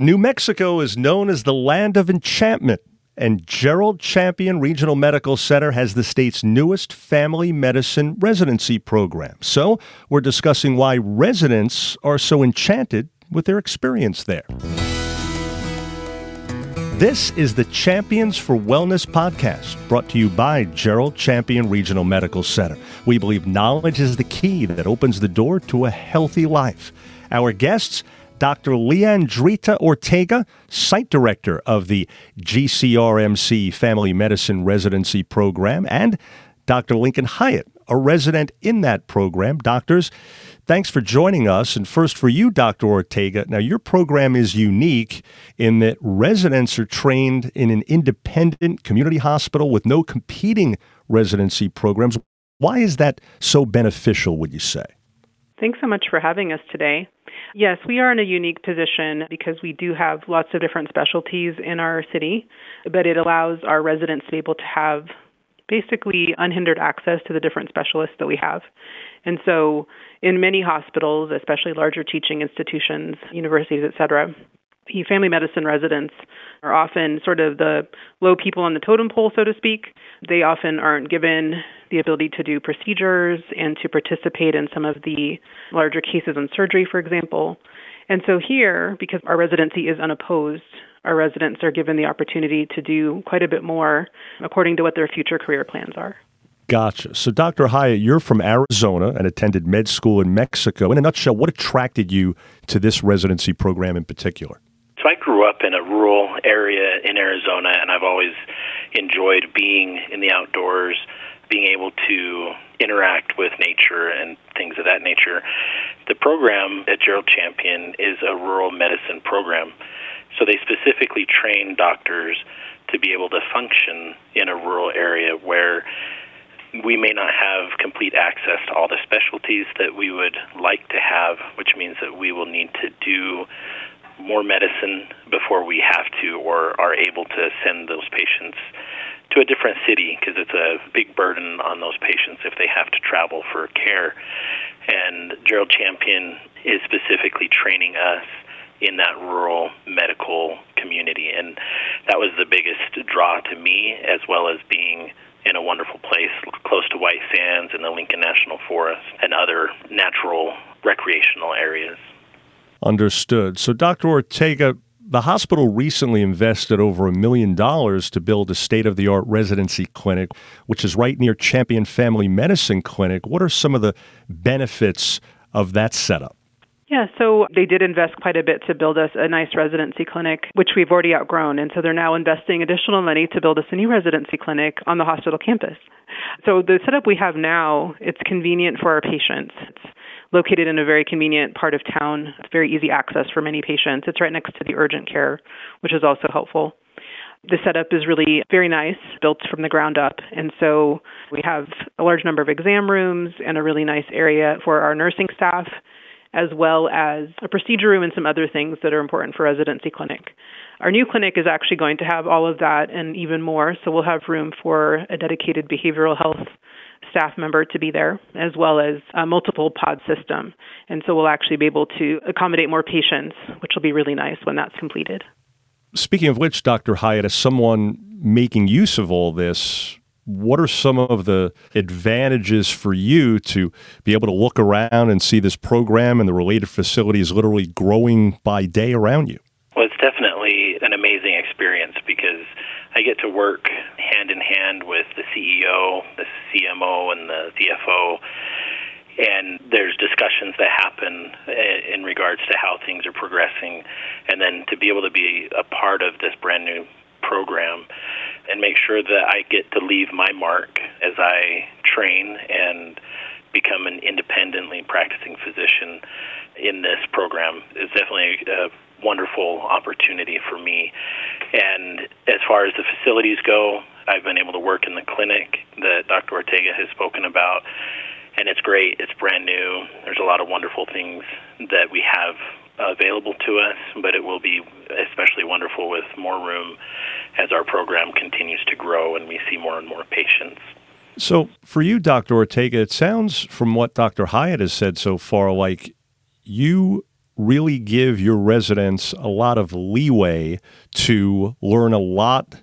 New Mexico is known as the land of enchantment, and Gerald Champion Regional Medical Center has the state's newest family medicine residency program. So, we're discussing why residents are so enchanted with their experience there. This is the Champions for Wellness podcast, brought to you by Gerald Champion Regional Medical Center. We believe knowledge is the key that opens the door to a healthy life. Our guests, Dr. Leandrita Ortega, Site Director of the GCRMC Family Medicine Residency Program, and Dr. Lincoln Hiatt, a resident in that program. Doctors, thanks for joining us. And first, for you, Dr. Ortega, now your program is unique in that residents are trained in an independent community hospital with no competing residency programs. Why is that so beneficial, would you say? Thanks so much for having us today. Yes, we are in a unique position because we do have lots of different specialties in our city, but it allows our residents to be able to have basically unhindered access to the different specialists that we have. And so, in many hospitals, especially larger teaching institutions, universities, et cetera, family medicine residents are often sort of the low people on the totem pole, so to speak. They often aren't given the ability to do procedures and to participate in some of the larger cases in surgery, for example. And so here, because our residency is unopposed, our residents are given the opportunity to do quite a bit more according to what their future career plans are. Gotcha. So, Dr. Hiatt, you're from Arizona and attended med school in Mexico. In a nutshell, what attracted you to this residency program in particular? I grew up in a rural area in Arizona, and I've always enjoyed being in the outdoors, being able to interact with nature and things of that nature. The program at Gerald Champion is a rural medicine program. So they specifically train doctors to be able to function in a rural area where we may not have complete access to all the specialties that we would like to have, which means that we will need to do more medicine before we have to or are able to send those patients to a different city because it's a big burden on those patients if they have to travel for care. And Gerald Champion is specifically training us in that rural medical community. And that was the biggest draw to me, as well as being in a wonderful place close to White Sands and the Lincoln National Forest and other natural recreational areas. Understood. So, Dr. Ortega, the hospital recently invested over a million dollars to build a state of the art residency clinic, which is right near Champion Family Medicine Clinic. What are some of the benefits of that setup? Yeah, so they did invest quite a bit to build us a nice residency clinic, which we've already outgrown. And so they're now investing additional money to build us a new residency clinic on the hospital campus. So the setup we have now, it's convenient for our patients. It's located in a very convenient part of town. It's very easy access for many patients. It's right next to the urgent care, which is also helpful. The setup is really very nice, built from the ground up. And so we have a large number of exam rooms and a really nice area for our nursing staff, as well as a procedure room and some other things that are important for residency clinic. Our new clinic is actually going to have all of that and even more. So we'll have room for a dedicated behavioral health staff member to be there, as well as a multiple pod system. And so we'll actually be able to accommodate more patients, which will be really nice when that's completed. Speaking of which, Dr. Hiatt, as someone making use of all this, what are some of the advantages for you to be able to look around and see this program and the related facilities literally growing by day around you? Well, it's definitely an amazing experience because I get to work hand in hand with the CEO, the CMO, and the CFO. And there's discussions that happen eh, in regards to how things are progressing. And then to be able to be a part of this brand new program and make sure that I get to leave my mark as I train and become an independently practicing physician in this program is definitely a wonderful opportunity for me. And as far as the facilities go, I've been able to work in the clinic that Dr. Ortega has spoken about, and it's great. It's brand new. There's a lot of wonderful things that we have available to us, but it will be especially wonderful with more room as our program continues to grow and we see more and more patients. So, for you, Dr. Ortega, it sounds from what Dr. Hiatt has said so far like you really give your residents a lot of leeway to learn a lot,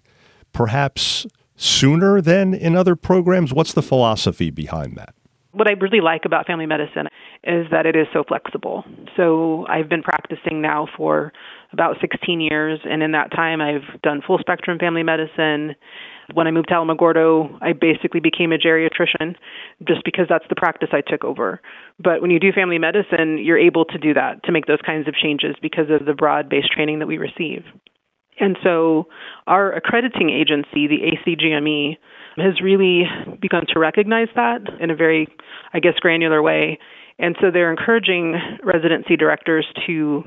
perhaps sooner than in other programs? What's the philosophy behind that? What I really like about family medicine is that it is so flexible. So I've been practicing now for about 16 years, and in that time, I've done full spectrum family medicine. When I moved to Alamogordo, I basically became a geriatrician just because that's the practice I took over. But when you do family medicine, you're able to do that, to make those kinds of changes because of the broad based training that we receive. And so our accrediting agency, the ACGME, has really begun to recognize that in a very, I guess, granular way. And so they're encouraging residency directors to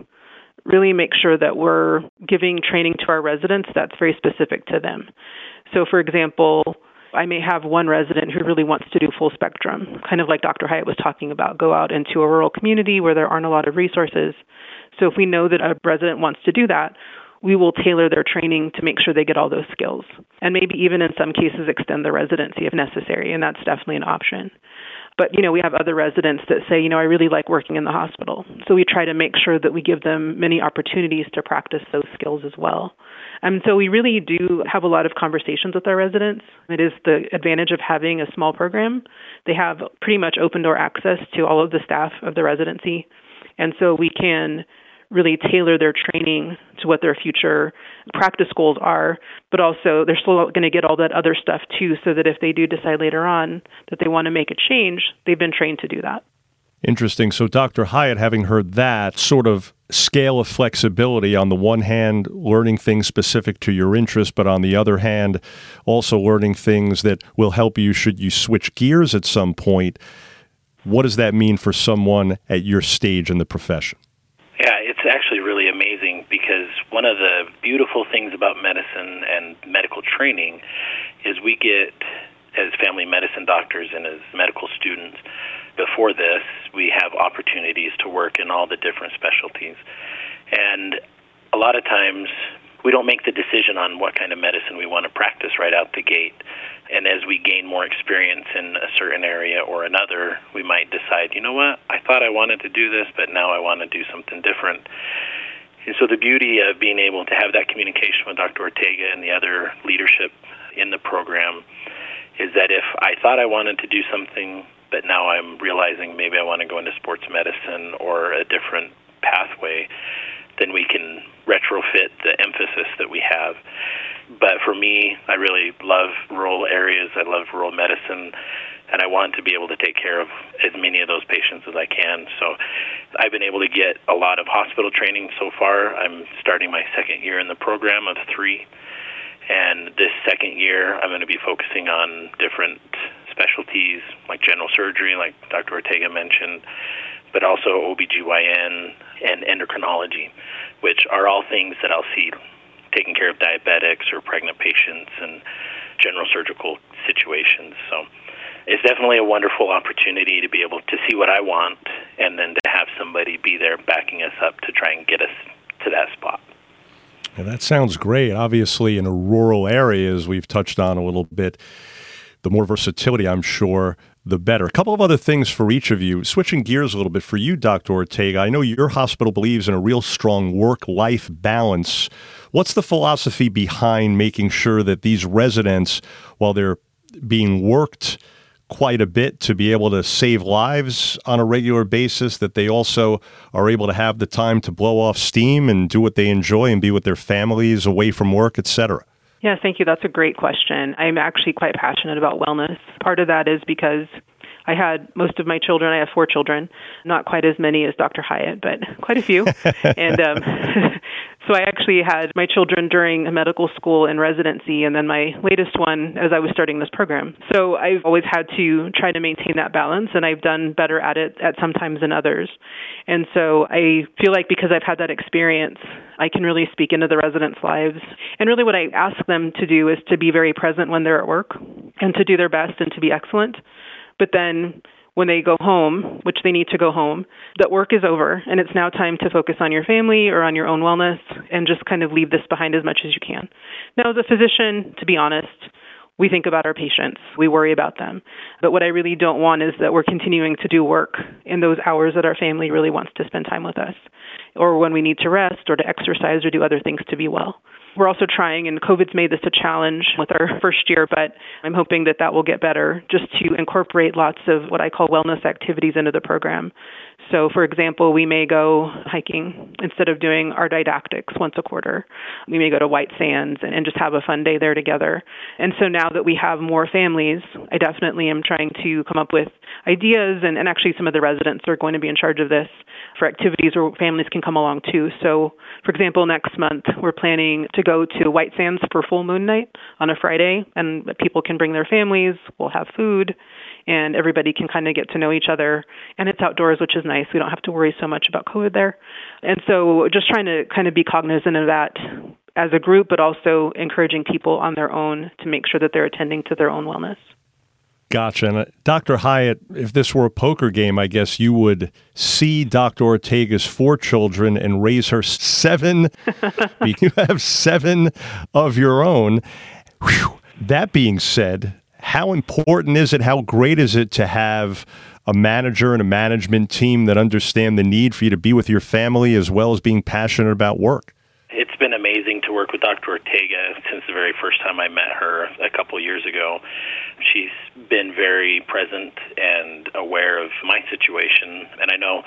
really make sure that we're giving training to our residents that's very specific to them. So, for example, I may have one resident who really wants to do full spectrum, kind of like Dr. Hiatt was talking about, go out into a rural community where there aren't a lot of resources. So, if we know that a resident wants to do that, we will tailor their training to make sure they get all those skills. And maybe even in some cases extend their residency if necessary, and that's definitely an option. But, you know, we have other residents that say, you know, I really like working in the hospital. So we try to make sure that we give them many opportunities to practice those skills as well. And so we really do have a lot of conversations with our residents. It is the advantage of having a small program. They have pretty much open door access to all of the staff of the residency. And so we can really tailor their training to what their future practice goals are, but also they're still going to get all that other stuff too, so that if they do decide later on that they want to make a change, they've been trained to do that. Interesting. So, Dr. Hiatt, having heard that sort of scale of flexibility, on the one hand, learning things specific to your interest, but on the other hand, also learning things that will help you should you switch gears at some point. What does that mean for someone at your stage in the profession? Yeah, it's actually really amazing because one of the beautiful things about medicine and medical training is we get, as family medicine doctors and as medical students, before this, we have opportunities to work in all the different specialties. And a lot of times, we don't make the decision on what kind of medicine we want to practice right out the gate. And as we gain more experience in a certain area or another, we might decide, you know what, I thought I wanted to do this, but now I want to do something different. And so the beauty of being able to have that communication with Dr. Ortega and the other leadership in the program is that if I thought I wanted to do something, but now I'm realizing maybe I want to go into sports medicine or a different pathway, then we can retrofit the emphasis that we have. But for me, I really love rural areas. I love rural medicine, and I want to be able to take care of as many of those patients as I can. So I've been able to get a lot of hospital training so far. I'm starting my second year in the program of three. And this second year, I'm going to be focusing on different specialties like general surgery, like Dr. Ortega mentioned, but also OBGYN and endocrinology, which are all things that I'll see taking care of diabetics or pregnant patients and general surgical situations. So it's definitely a wonderful opportunity to be able to see what I want and then to have somebody be there backing us up to try and get us to that spot. Yeah, that sounds great. Obviously, in a rural area, as we've touched on a little bit, the more versatility, I'm sure, the better. A couple of other things for each of you. Switching gears a little bit for you, Dr. Ortega. I know your hospital believes in a real strong work life balance. What's the philosophy behind making sure that these residents, while they're being worked quite a bit to be able to save lives on a regular basis, that they also are able to have the time to blow off steam and do what they enjoy and be with their families away from work, etc.? Yeah, thank you. That's a great question. I'm actually quite passionate about wellness. Part of that is because I had most of my children. I have four children, not quite as many as Dr. Hiatt, but quite a few. and um, so I actually had my children during medical school and residency, and then my latest one as I was starting this program. So I've always had to try to maintain that balance, and I've done better at it at sometimes than others. And so I feel like because I've had that experience, I can really speak into the residents' lives. And really, what I ask them to do is to be very present when they're at work and to do their best and to be excellent. But then when they go home, which they need to go home, that work is over and it's now time to focus on your family or on your own wellness and just kind of leave this behind as much as you can. Now, as a physician, to be honest, we think about our patients, we worry about them. But what I really don't want is that we're continuing to do work in those hours that our family really wants to spend time with us, or when we need to rest or to exercise or do other things to be well. We're also trying, and COVID's made this a challenge with our first year, but I'm hoping that that will get better just to incorporate lots of what I call wellness activities into the program. So, for example, we may go hiking instead of doing our didactics once a quarter. We may go to White Sands and, and just have a fun day there together. And so now that we have more families, I definitely am trying to come up with ideas, and, and actually, some of the residents are going to be in charge of this for activities where families can come along too. So, for example, next month we're planning to go to White Sands for full moon night on a Friday, and people can bring their families. We'll have food and everybody can kind of get to know each other. And it's outdoors, which is nice. We don't have to worry so much about COVID there. And so just trying to kind of be cognizant of that as a group, but also encouraging people on their own to make sure that they're attending to their own wellness. Gotcha. And uh, Dr. Hiatt, if this were a poker game, I guess you would see Dr. Ortega's four children and raise her seven. you have seven of your own. Whew. That being said, how important is it? How great is it to have a manager and a management team that understand the need for you to be with your family as well as being passionate about work? It's been amazing to work with Dr. Ortega since the very first time I met her a couple years ago. She's been very present and aware of my situation. And I know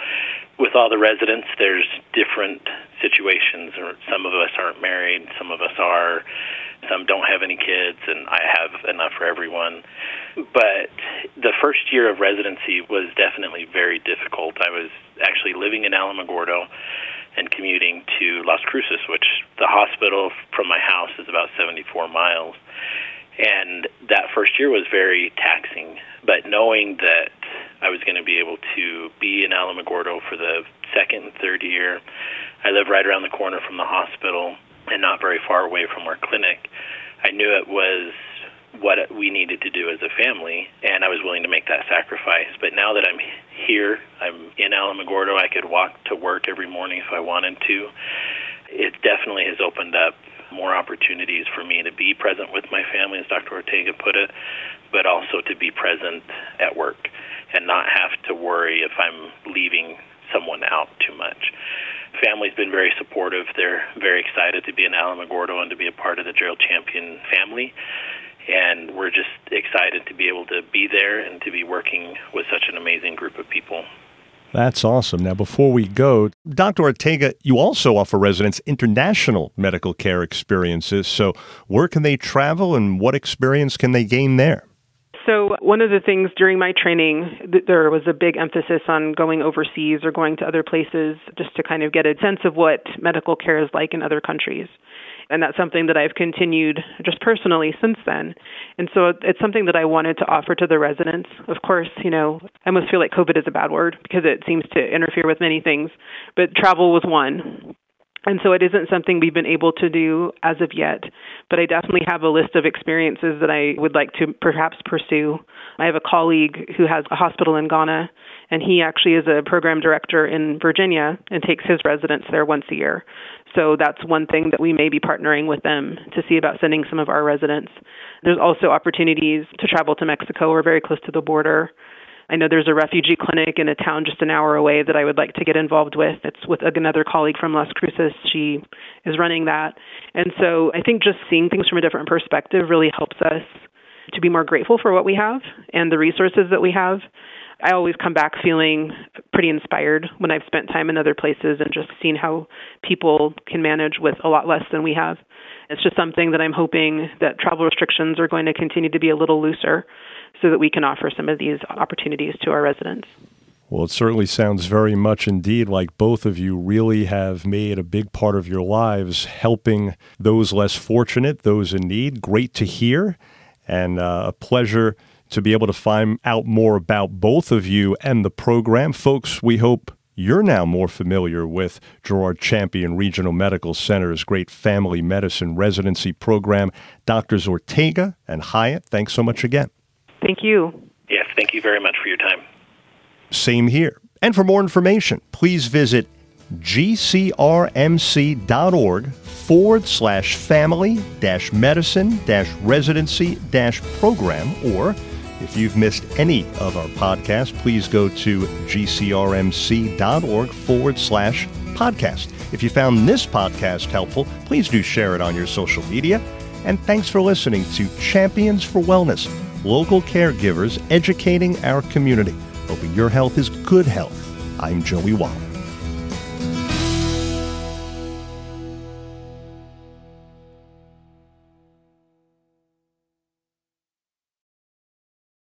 with all the residents, there's different situations. Some of us aren't married, some of us are some don't have any kids, and I have enough for everyone. But the first year of residency was definitely very difficult. I was actually living in Alamogordo and commuting to Las Cruces, which the hospital from my house is about 74 miles. And that first year was very taxing. But knowing that I was going to be able to be in Alamogordo for the second and third year, I live right around the corner from the hospital and not very far away from our clinic. I knew it was what we needed to do as a family, and I was willing to make that sacrifice. But now that I'm here, I'm in Alamogordo, I could walk to work every morning if I wanted to. It definitely has opened up more opportunities for me to be present with my family, as Dr. Ortega put it, but also to be present at work and not have to worry if I'm leaving someone out too much family's been very supportive. They're very excited to be in Alamogordo and to be a part of the Gerald Champion family. And we're just excited to be able to be there and to be working with such an amazing group of people. That's awesome. Now, before we go, Dr. Ortega, you also offer residents international medical care experiences. So, where can they travel and what experience can they gain there? So, one of the things during my training, th- there was a big emphasis on going overseas or going to other places just to kind of get a sense of what medical care is like in other countries. And that's something that I've continued just personally since then. And so it's something that I wanted to offer to the residents. Of course, you know, I almost feel like COVID is a bad word because it seems to interfere with many things, but travel was one. And so it isn't something we've been able to do as of yet, but I definitely have a list of experiences that I would like to perhaps pursue. I have a colleague who has a hospital in Ghana, and he actually is a program director in Virginia and takes his residents there once a year. So that's one thing that we may be partnering with them to see about sending some of our residents. There's also opportunities to travel to Mexico. We're very close to the border. I know there's a refugee clinic in a town just an hour away that I would like to get involved with. It's with another colleague from Las Cruces. She is running that. And so I think just seeing things from a different perspective really helps us to be more grateful for what we have and the resources that we have. I always come back feeling pretty inspired when I've spent time in other places and just seen how people can manage with a lot less than we have. It's just something that I'm hoping that travel restrictions are going to continue to be a little looser so that we can offer some of these opportunities to our residents. Well, it certainly sounds very much indeed like both of you really have made a big part of your lives helping those less fortunate, those in need. Great to hear, and uh, a pleasure to be able to find out more about both of you and the program. Folks, we hope you're now more familiar with Gerald Champion Regional Medical Center's great family medicine residency program. Doctors Ortega and Hiatt, thanks so much again. Thank you. Yes, thank you very much for your time. Same here. And for more information, please visit gcrmc.org forward slash family dash medicine dash residency dash program. Or if you've missed any of our podcasts, please go to gcrmc.org forward slash podcast. If you found this podcast helpful, please do share it on your social media. And thanks for listening to Champions for Wellness, local caregivers educating our community. Hoping your health is good health. I'm Joey Wallach.